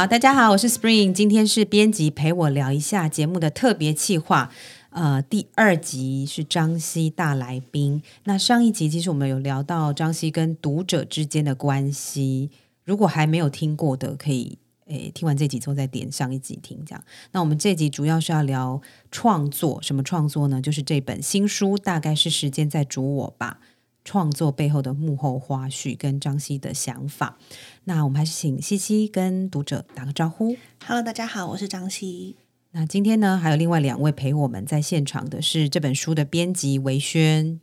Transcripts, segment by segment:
好，大家好，我是 Spring，今天是编辑陪我聊一下节目的特别企划。呃，第二集是张希大来宾。那上一集其实我们有聊到张希跟读者之间的关系，如果还没有听过的，可以诶听完这集之后再点上一集听。这样，那我们这集主要是要聊创作，什么创作呢？就是这本新书，大概是时间在煮我吧。创作背后的幕后花絮跟张希的想法。那我们还是请西西跟读者打个招呼。Hello，大家好，我是张希。那今天呢，还有另外两位陪我们在现场的是这本书的编辑维轩。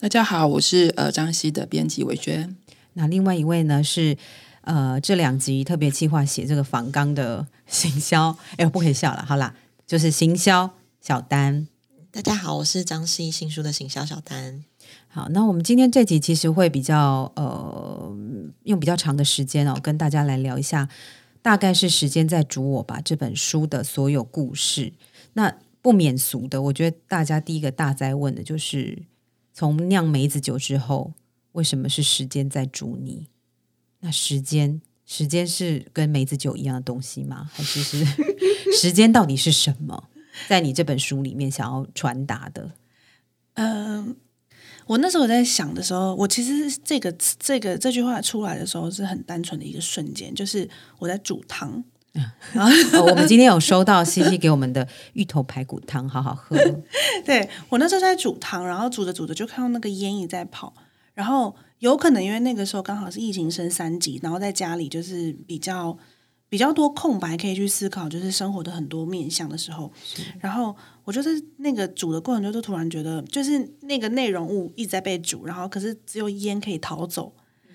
大家好，我是呃张希的编辑韦轩。那另外一位呢是呃这两集特别计划写这个访纲的行销，哎，我不可以笑了，好啦，就是行销小丹。大家好，我是张希新书的行销小丹。好，那我们今天这集其实会比较呃用比较长的时间哦，跟大家来聊一下，大概是时间在煮我吧这本书的所有故事。那不免俗的，我觉得大家第一个大在问的就是，从酿梅子酒之后，为什么是时间在煮你？那时间，时间是跟梅子酒一样的东西吗？还是是 时间到底是什么？在你这本书里面想要传达的？嗯，我那时候在想的时候，我其实这个这个这句话出来的时候是很单纯的一个瞬间，就是我在煮汤。哦，我们今天有收到西西给我们的芋头排骨汤，好好喝。对我那时候在煮汤，然后煮着煮着就看到那个烟也在跑，然后有可能因为那个时候刚好是疫情升三级，然后在家里就是比较比较多空白可以去思考，就是生活的很多面向的时候，然后我就在那个煮的过程中，就突然觉得，就是那个内容物一直在被煮，然后可是只有烟可以逃走，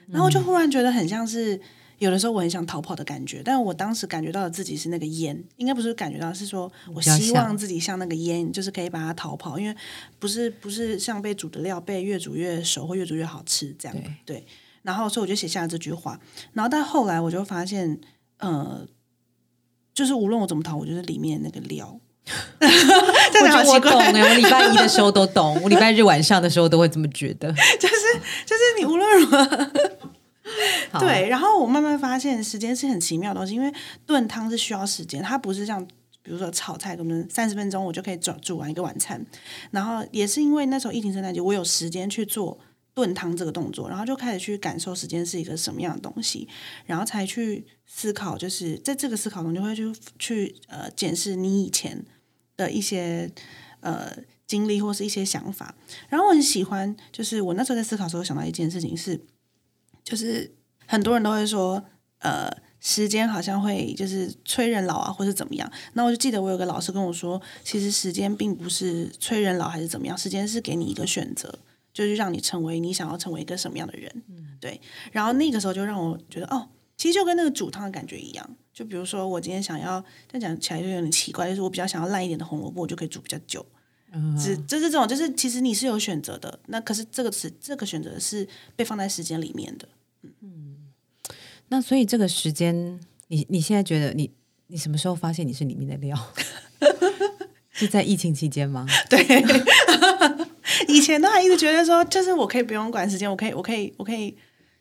然后就忽然觉得很像是。有的时候我很想逃跑的感觉，但我当时感觉到的自己是那个烟，应该不是感觉到，是说我希望自己像那个烟，就是可以把它逃跑，因为不是不是像被煮的料被越煮越熟或越煮越好吃这样，对对。然后所以我就写下了这句话，然后但后来我就发现，呃，就是无论我怎么逃，我就是里面那个料。我这样好奇我懂怪，哎，我礼拜一的时候都懂，我礼拜日晚上的时候都会这么觉得。就是就是你无论如何。对，然后我慢慢发现时间是很奇妙的东西，因为炖汤是需要时间，它不是像比如说炒菜，可能三十分钟我就可以煮煮完一个晚餐。然后也是因为那时候疫情圣诞节，我有时间去做炖汤这个动作，然后就开始去感受时间是一个什么样的东西，然后才去思考，就是在这个思考中就会去去呃检视你以前的一些呃。经历或是一些想法，然后我很喜欢，就是我那时候在思考的时候想到一件事情是，就是很多人都会说，呃，时间好像会就是催人老啊，或是怎么样。那我就记得我有个老师跟我说，其实时间并不是催人老还是怎么样，时间是给你一个选择，就是让你成为你想要成为一个什么样的人。对。然后那个时候就让我觉得，哦，其实就跟那个煮汤的感觉一样。就比如说，我今天想要，但讲起来就有点奇怪，就是我比较想要烂一点的红萝卜，我就可以煮比较久。只就是这种，就是其实你是有选择的，那可是这个是这个选择是被放在时间里面的。嗯那所以这个时间，你你现在觉得你你什么时候发现你是里面的料？是在疫情期间吗？对，以前都还一直觉得说，就是我可以不用管时间，我可以，我可以，我可以，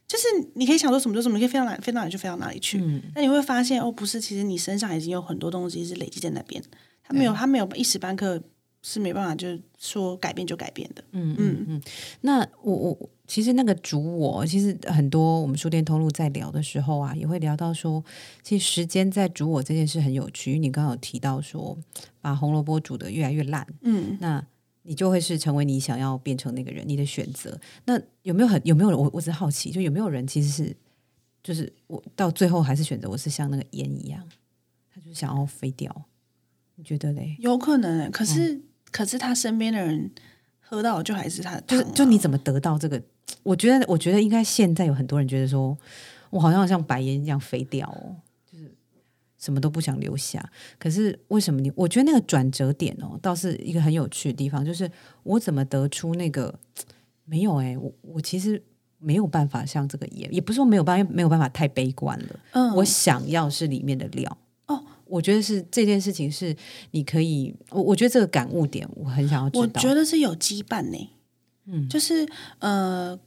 就是你可以想做什么就什么，你可以飞到哪飞到哪里就飞到哪里去。那、你会发现，哦，不是，其实你身上已经有很多东西是累积在那边，他没有，他没有一时半刻是没办法，就是说改变就改变的。嗯嗯嗯。那我我其实那个主我，其实很多我们书店通路在聊的时候啊，也会聊到说，其实时间在主我这件事很有趣。因为你刚刚有提到说，把红萝卜煮的越来越烂，嗯，那你就会是成为你想要变成那个人，你的选择。那有没有很有没有人？我我只是好奇，就有没有人其实是，就是我到最后还是选择我是像那个烟一样，他就想要飞掉。你觉得嘞？有可能、欸，可是、可是他身边的人喝到就还是他啊，就是就你怎么得到这个？我觉得，我觉得应该现在有很多人觉得说，我好像像白烟一样飞掉哦，就是什么都不想留下。可是为什么你？我觉得那个转折点哦，倒是一个很有趣的地方，就是我怎么得出那个 没有、欸？哎，我我其实没有办法像这个也，也不是说没有办法，没有办法太悲观了。嗯我想要是里面的料哦。我觉得是这件事情是你可以，我我觉得这个感悟点我很想要知道我。觉得是有羁绊呢、嗯，就是呃，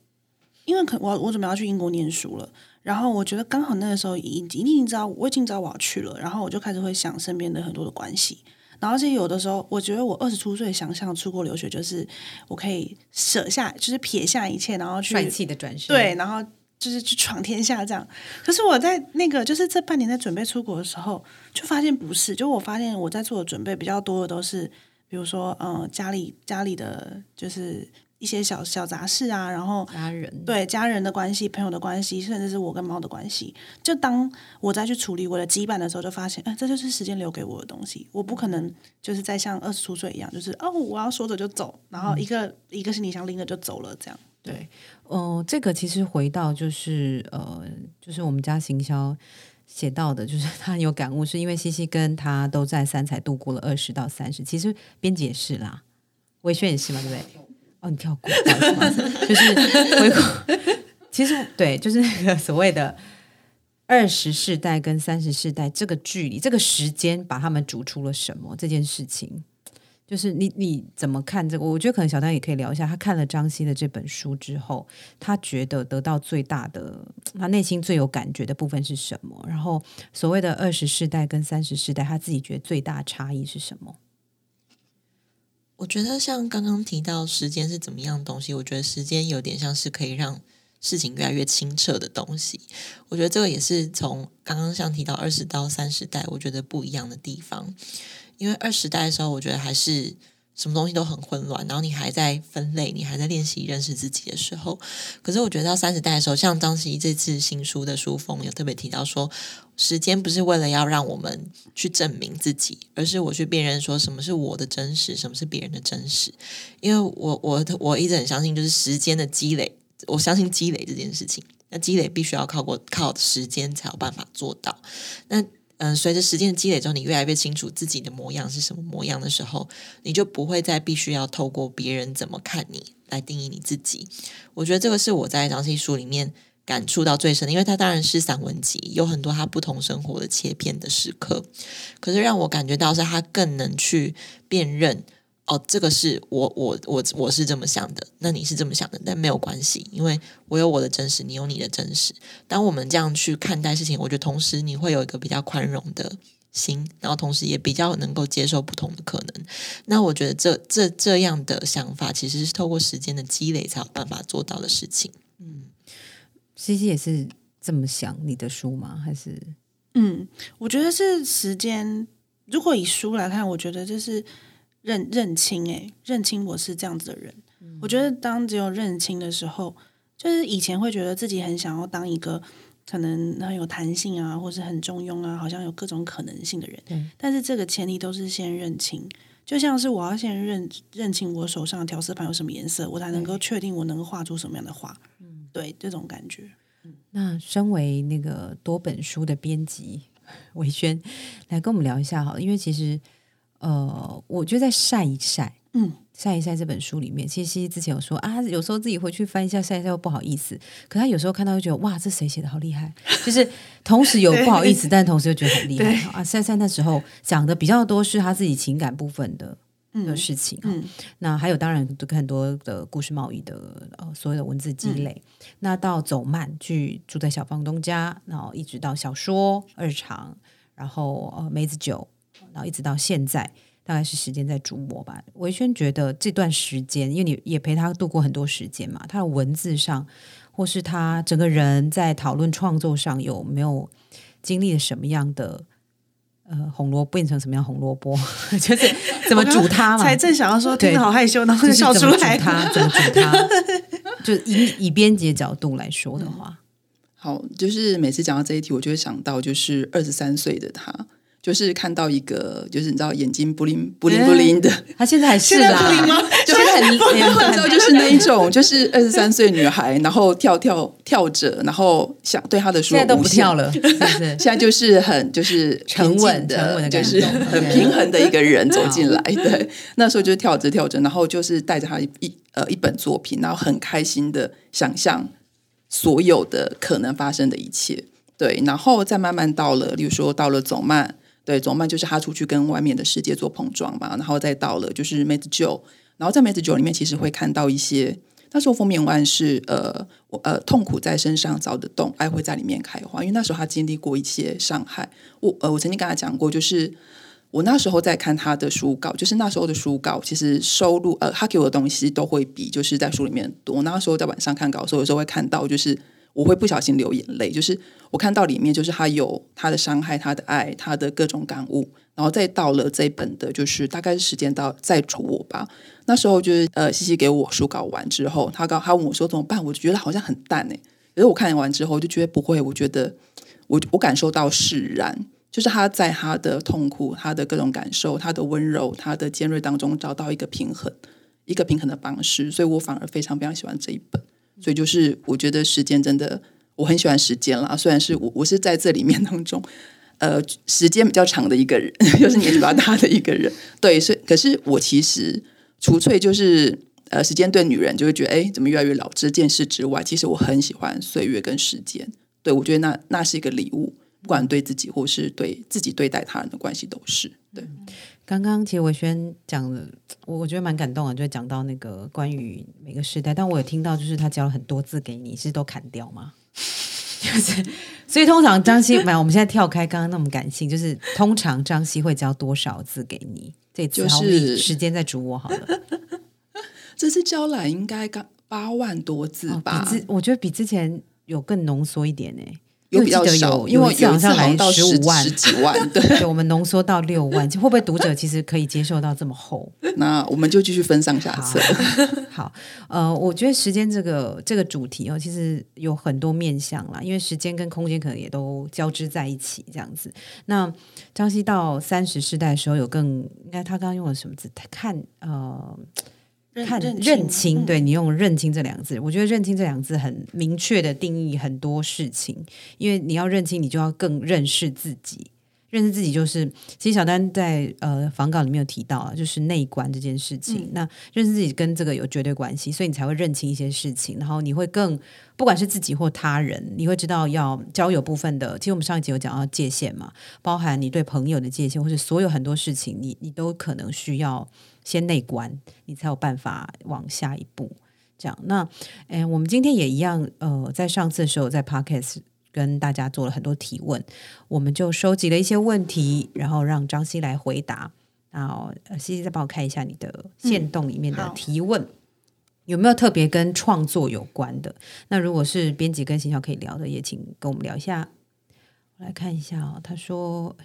因为可我我准备要去英国念书了，然后我觉得刚好那个时候已已经知道我已经知道我要去了，然后我就开始会想身边的很多的关系。然后而且有的时候，我觉得我二十出岁想象出国留学，就是我可以舍下，就是撇下一切，然后去帅气的转身，对，然后就是去闯天下这样。可是我在那个就是这半年在准备出国的时候，就发现不是，就我发现我在做的准备比较多的都是，比如说嗯家里家里的就是一些小小杂事啊，然后家人对家人的关系、朋友的关系，甚至是我跟猫的关系。就当我再去处理我的羁绊的时候，就发现，哎、这就是时间留给我的东西。我不可能就是再像二十出岁一样，就是哦，我要说走就走，然后一个、一个行李箱拎着就走了，这样。对，哦、这个其实回到就是呃，就是我们家行销写到的，就是他有感悟，是因为西西跟他都在三彩度过了二十到三十，其实编辑也是啦，维轩也是嘛，对不对？哦，你跳过，就是回过，其实对，就是那个所谓的。二十世代跟三十世代这个距离，这个时间把他们煮出了什么？这件事情，就是你你怎么看这个？我觉得可能小丹也可以聊一下。他看了张希的这本书之后，他觉得得到最大的，他内心最有感觉的部分是什么？然后所谓的二十世代跟三十世代，他自己觉得最大差异是什么？我觉得像刚刚提到时间是怎么样的东西，我觉得时间有点像是可以让事情越来越清澈的东西。我觉得这个也是从刚刚像提到二十到三十代，我觉得不一样的地方。因为二十代的时候，我觉得还是什么东西都很混乱，然后你还在分类，你还在练习认识自己的时候。可是我觉得到三十代的时候，像张琪这次新书的书封有特别提到说，时间不是为了要让我们去证明自己，而是我去辨认说什么是我的真实，什么是别人的真实。因为我我我一直很相信，就是时间的积累，我相信积累这件事情。那积累必须要靠过靠时间才有办法做到。那嗯、随着时间的积累之后，你越来越清楚自己的模样是什么模样的时候，你就不会再必须要透过别人怎么看你来定义你自己。我觉得这个是我在张希书里面感触到最深的，因为它当然是散文集，有很多他不同生活的切片的时刻，可是让我感觉到是他更能去辨认。哦，这个是我我我我是这么想的，那你是这么想的，但没有关系，因为我有我的真实，你有你的真实。当我们这样去看待事情，我觉得同时你会有一个比较宽容的心，然后同时也比较能够接受不同的可能。那我觉得这这这样的想法，其实是透过时间的积累才有办法做到的事情。西西也是这么想你的书吗？还是嗯，我觉得是时间。如果以书来看，我觉得就是认认清、欸，认清我是这样子的人。我觉得当只有认清的时候，就是以前会觉得自己很想要当一个可能很有弹性啊，或是很中庸啊，好像有各种可能性的人。对但是这个前提都是先认清，就像是我要先认认清我手上的调色盘有什么颜色，我才能够确定我能够画出什么样的画。对，这种感觉。那身为那个多本书的编辑 维轩，来跟我们聊一下好了，因为其实呃，我觉得在晒一晒，嗯，晒一晒这本书里面，其实西西之前有说啊，有时候自己回去翻一下晒一晒又不好意思，可他有时候看到又觉得哇，这谁写的好厉害，就是同时有 不好意思，但同时又觉得很厉害啊。晒晒那时候讲的比较多是他自己情感部分的。的事情、嗯，那还有当然很多的故事贸易的呃所有的文字积累，嗯、那到走慢去住在小房东家，然后一直到小说二长，然后呃梅子酒，然后一直到现在，大概是时间在琢磨吧。维轩觉得这段时间，因为你也陪他度过很多时间嘛，他的文字上或是他整个人在讨论创作上有没有经历了什么样的？呃，红萝卜变成什么样红萝卜？就是怎么煮它嘛？才正想要说，听得好害羞，然后就笑出来。它怎么煮它？就以以编辑角度来说的话，好，就是每次讲到这一题，我就会想到，就是二十三岁的他，就是看到一个，就是你知道眼睛不灵不灵不灵的，他现在还是啦，就是很你知道，就是那一种，就是 二十三岁女孩，然后跳跳跳着，然后想对她的说现在都不跳了，是是？现在就是很就是沉稳的，就是很平衡的一个人走进来。对，那时候就跳着跳着，然后就是带着她一呃一本作品，然后很开心的想象所有的可能发生的一切。对，然后再慢慢到了，例如说到了走慢。对，走慢就是他出去跟外面的世界做碰撞嘛，然后再到了就是梅子酒，然后在梅子酒里面其实会看到一些那时候封面文案是呃我呃痛苦在身上凿的洞，爱会在里面开花。因为那时候他经历过一些伤害，我呃我曾经跟他讲过，就是我那时候在看他的书稿，就是那时候的书稿其实收录呃他给我的东西都会比就是在书里面多。那时候在晚上看稿的时候，有时候会看到就是。我会不小心流眼泪，就是我看到里面就是他有他的伤害，他的爱，他的各种感悟，然后再到了这本的，就是大概是时间到再出我吧。那时候就是呃，西西给我书稿完之后，他告他问我说怎么办，我就觉得好像很淡哎。可是我看完之后就觉得不会，我觉得我我感受到释然，就是他在他的痛苦、他的各种感受、他的温柔、他的尖锐当中找到一个平衡，一个平衡的方式，所以我反而非常非常喜欢这一本。所以就是我觉得时间真的，我很喜欢时间啦。虽然是我我是在这里面当中，呃，时间比较长的一个人，就是年纪比较大的一个人，对，所以可是我其实除粹就是呃，时间对女人就会觉得，哎，怎么越来越老这件事之外，其实我很喜欢岁月跟时间。对我觉得那那是一个礼物，不管对自己或是对自己对待他人的关系都是对。刚刚其实伟轩讲的，我我觉得蛮感动的，就讲到那个关于每个时代，但我有听到就是他教了很多字给你，是都砍掉吗？就是所以通常张希，没有，我们现在跳开刚刚那么感性，就是通常张希会教多少字给你？这次就是时间在煮我好了，这次交来应该刚八万多字吧？我觉得比之前有更浓缩一点呢。有比较少，因为有一次好像到十五万、十几万，对，对，我们浓缩到六万，会不会读者其实可以接受到这么厚？那我们就继续分上下册。好，呃，我觉得时间这个这个主题哦，其实有很多面向啦，因为时间跟空间可能也都交织在一起这样子。那张希到三十世代的时候，有更应该他刚刚用了什么字？他看呃。看认清，对你用“认清”这两个字，我觉得“认清”这两个字很明确的定义很多事情。因为你要认清，你就要更认识自己。认识自己就是，其实小丹在呃访稿里面有提到啊，就是内观这件事情。那认识自己跟这个有绝对关系，所以你才会认清一些事情，然后你会更不管是自己或他人，你会知道要交友部分的。其实我们上一集有讲到界限嘛，包含你对朋友的界限，或是所有很多事情，你你都可能需要。先内观，你才有办法往下一步。这样，那诶，我们今天也一样，呃，在上次的时候，在 podcast 跟大家做了很多提问，我们就收集了一些问题，然后让张希来回答。然后，西西再帮我看一下你的线动里面的提问，有没有特别跟创作有关的？那如果是编辑跟形象可以聊的，也请跟我们聊一下。我来看一下哦，他说：“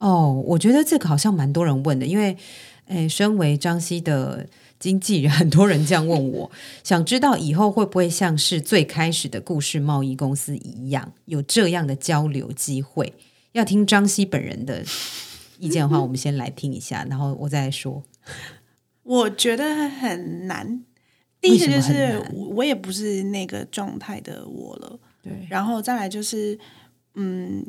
哦，我觉得这个好像蛮多人问的，因为。”哎，身为张希的经纪人，很多人这样问我，想知道以后会不会像是最开始的故事贸易公司一样，有这样的交流机会？要听张希本人的意见的话，我们先来听一下，然后我再说。我觉得很难。第一个就是我也不是那个状态的我了，对。然后再来就是，嗯。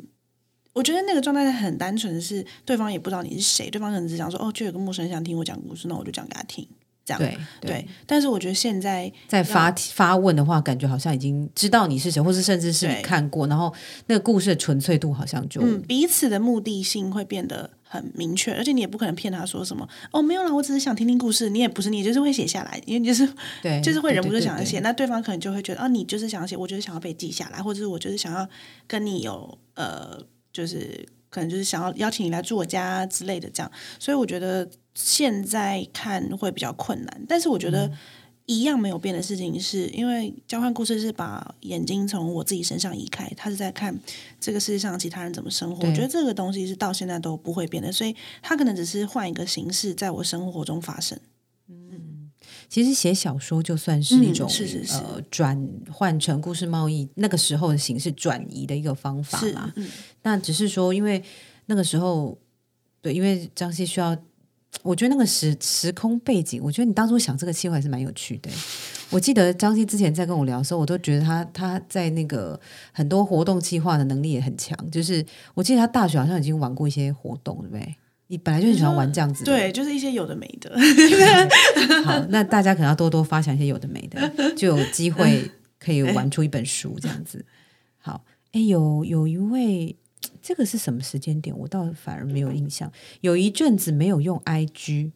我觉得那个状态很单纯的是，对方也不知道你是谁，对方可能只想说，哦，就有个陌生人想听我讲故事，那我就讲给他听，这样对对。但是我觉得现在在发发问的话，感觉好像已经知道你是谁，或是甚至是看过，然后那个故事的纯粹度好像就嗯，彼此的目的性会变得很明确，而且你也不可能骗他说什么哦，没有啦，我只是想听听故事，你也不是，你就是会写下来，因为你就是对，就是会忍不住想要写，那对方可能就会觉得哦，你就是想要写，我就是想要被记下来，或者是我就是想要跟你有呃。就是可能就是想要邀请你来住我家之类的，这样，所以我觉得现在看会比较困难。但是我觉得一样没有变的事情，是因为交换故事是把眼睛从我自己身上移开，他是在看这个世界上其他人怎么生活。我觉得这个东西是到现在都不会变的，所以他可能只是换一个形式在我生活中发生。其实写小说就算是一种是是是呃转换成故事贸易那个时候的形式转移的一个方法啦。那只是说，因为那个时候对，因为张希需要，我觉得那个时时空背景，我觉得你当初想这个计划还是蛮有趣的。我记得张希之前在跟我聊的时候，我都觉得他他在那个很多活动计划的能力也很强。就是我记得他大学好像已经玩过一些活动，对不对？你本来就很喜欢玩这样子，对，就是一些有的没的。好，那大家可能要多多发想一些有的没的，就有机会可以玩出一本书这样子。好，哎，有有一位，这个是什么时间点？我倒反而没有印象。有一阵子没有用 IG，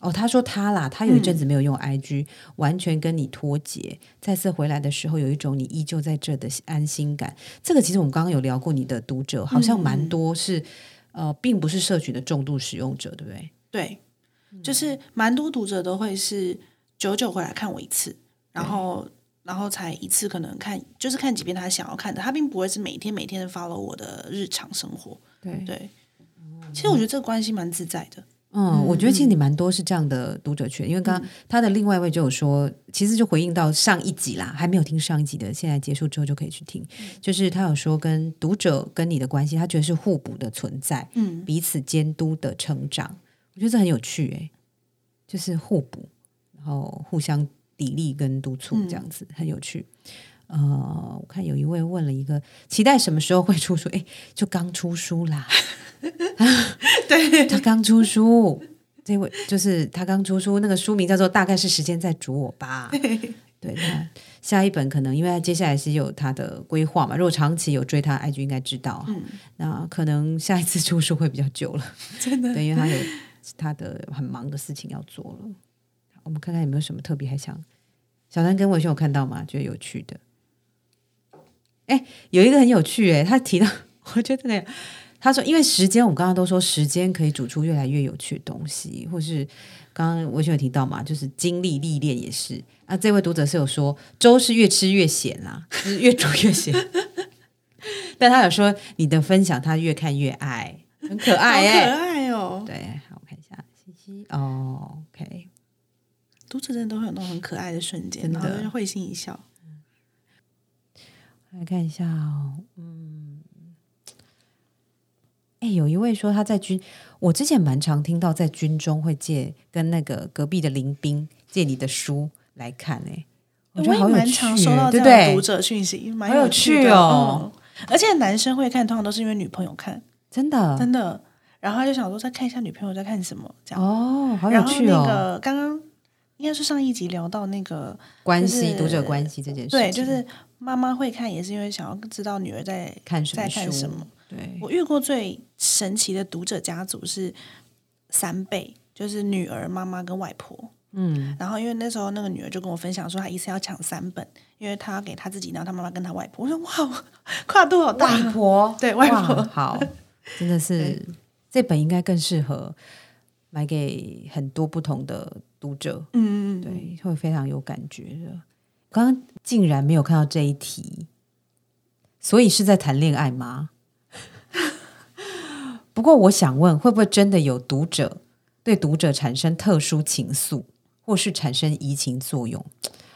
哦，他说他啦，他有一阵子没有用 IG，、完全跟你脱节。再次回来的时候，有一种你依旧在这的安心感。这个其实我们刚刚有聊过，你的读者好像蛮多是、呃，并不是社群的重度使用者，对不对？对，就是蛮多读者都会是久久回来看我一次，然后然后才一次可能看，就是看几遍他想要看的，他并不会是每天每天的 follow 我的日常生活。对对，其实我觉得这个关系蛮自在的。嗯，我觉得其实你蛮多是这样的读者群，因为刚刚他的另外一位就有说，其实就回应到上一集啦，还没有听上一集的，现在结束之后就可以去听。就是他有说跟读者跟你的关系，他觉得是互补的存在，嗯，彼此监督的成长，我觉得这很有趣诶、就是互补，然后互相砥砺跟督促这样子，很有趣。呃，我看有一位问了一个，期待什么时候会出书？哎，就刚出书啦。对，他刚出书，这位就是他刚出书，那个书名叫做《大概是时间在煮我吧》。对，那下一本可能因为他接下来是有他的规划嘛，如果长期有追他 IG 应该知道，那可能下一次出书会比较久了，真的对，因为他有他的很忙的事情要做了。我们看看有没有什么特别还想小丹跟文轩有看到吗？觉得有趣的。哎，有一个很有趣哎，他提到，我觉得那个他说，因为时间，我们刚刚都说时间可以煮出越来越有趣的东西，或是刚刚文轩有提到嘛，就是经历历练也是。啊，这位读者是有说粥是越吃越咸啦，就是越煮越咸。但他有说你的分享他越看越爱，很可爱哎、可爱哦！对，好，我看一下信息哦，OK，读者真的都会有那种很可爱的瞬间，真的然后会心一笑。来看一下哦，嗯，哎，有一位说他在军，我之前蛮常听到在军中会借跟那个隔壁的林兵借你的书来看，哎，我觉得蛮好有趣常收到，对不对读？者讯息，蛮有趣哦嗯而且男生会看，通常都是因为女朋友看，真的真的。然后他就想说，再看一下女朋友在看什么，这样。哦，好有然后那趣哦，个刚刚应该是上一集聊到那个，关系就是读者关系这件事情，对，就是妈妈会看，也是因为想要知道女儿在看什么在看书什么。对，我遇过最神奇的读者家族是三倍，就是女儿、妈妈跟外婆。嗯，然后因为那时候那个女儿就跟我分享说，她一次要抢三本，因为她要给她自己，然后她妈妈跟她外婆。我说哇，跨度好大。外婆对外婆好，真的是 这本应该更适合买给很多不同的读者，嗯，对，会非常有感觉的。刚刚竟然没有看到这一题，所以是在谈恋爱吗？不过我想问，会不会真的有读者对读者产生特殊情愫，或是产生移情作用？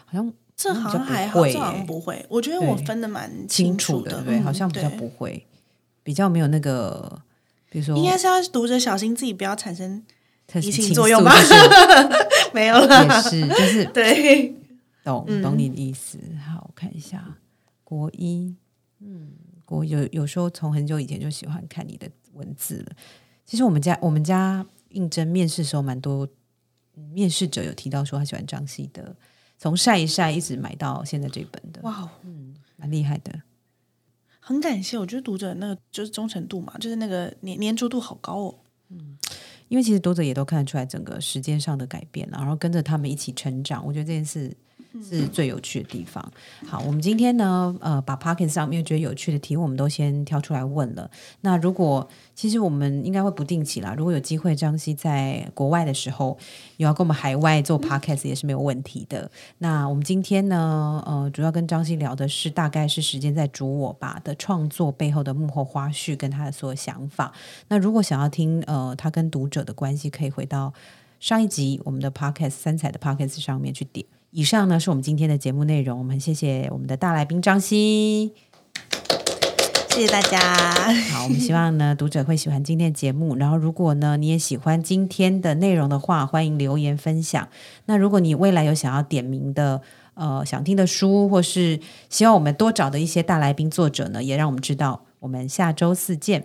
好像这好像还好，这好像不会。我觉得我分的蛮清楚楚的，对好像比较不会，比较没有那个，比如说应该是要读者小心自己不要产生移情情作用吧 没有啦。也是，就是 对，懂嗯懂你的意思。好，我看一下国一，嗯，国有有时候从很久以前就喜欢看你的文字了。其实我们家我们家应征面试的时候，蛮多嗯面试者有提到说他喜欢张希的，从晒一晒一直买到现在这本的，哇，嗯蛮厉害的。很感谢，我觉得读者那个就是忠诚度嘛，就是那个粘粘着度好高哦。因为其实读者也都看得出来整个时间上的改变了，然后跟着他们一起成长，我觉得这件事是最有趣的地方。好，我们今天呢，呃，把 p o c k e t 上面觉得有趣的题，我们都先挑出来问了。那如果其实我们应该会不定期啦，如果有机会，张希在国外的时候有要跟我们海外做 podcast 也是没有问题的。那我们今天呢，呃，主要跟张希聊的是大概是时间在煮我吧的创作背后的幕后花絮跟他的所有想法。那如果想要听呃他跟读者的关系，可以回到上一集我们的 podcast 三彩的 podcast 上面去点。以上呢是我们今天的节目内容，我们谢谢我们的大来宾张希。谢谢大家。好，我们希望呢读者会喜欢今天的节目。然后，如果呢你也喜欢今天的内容的话，欢迎留言分享。那如果你未来有想要点名的呃想听的书，或是希望我们多找的一些大来宾作者呢，也让我们知道。我们下周四见。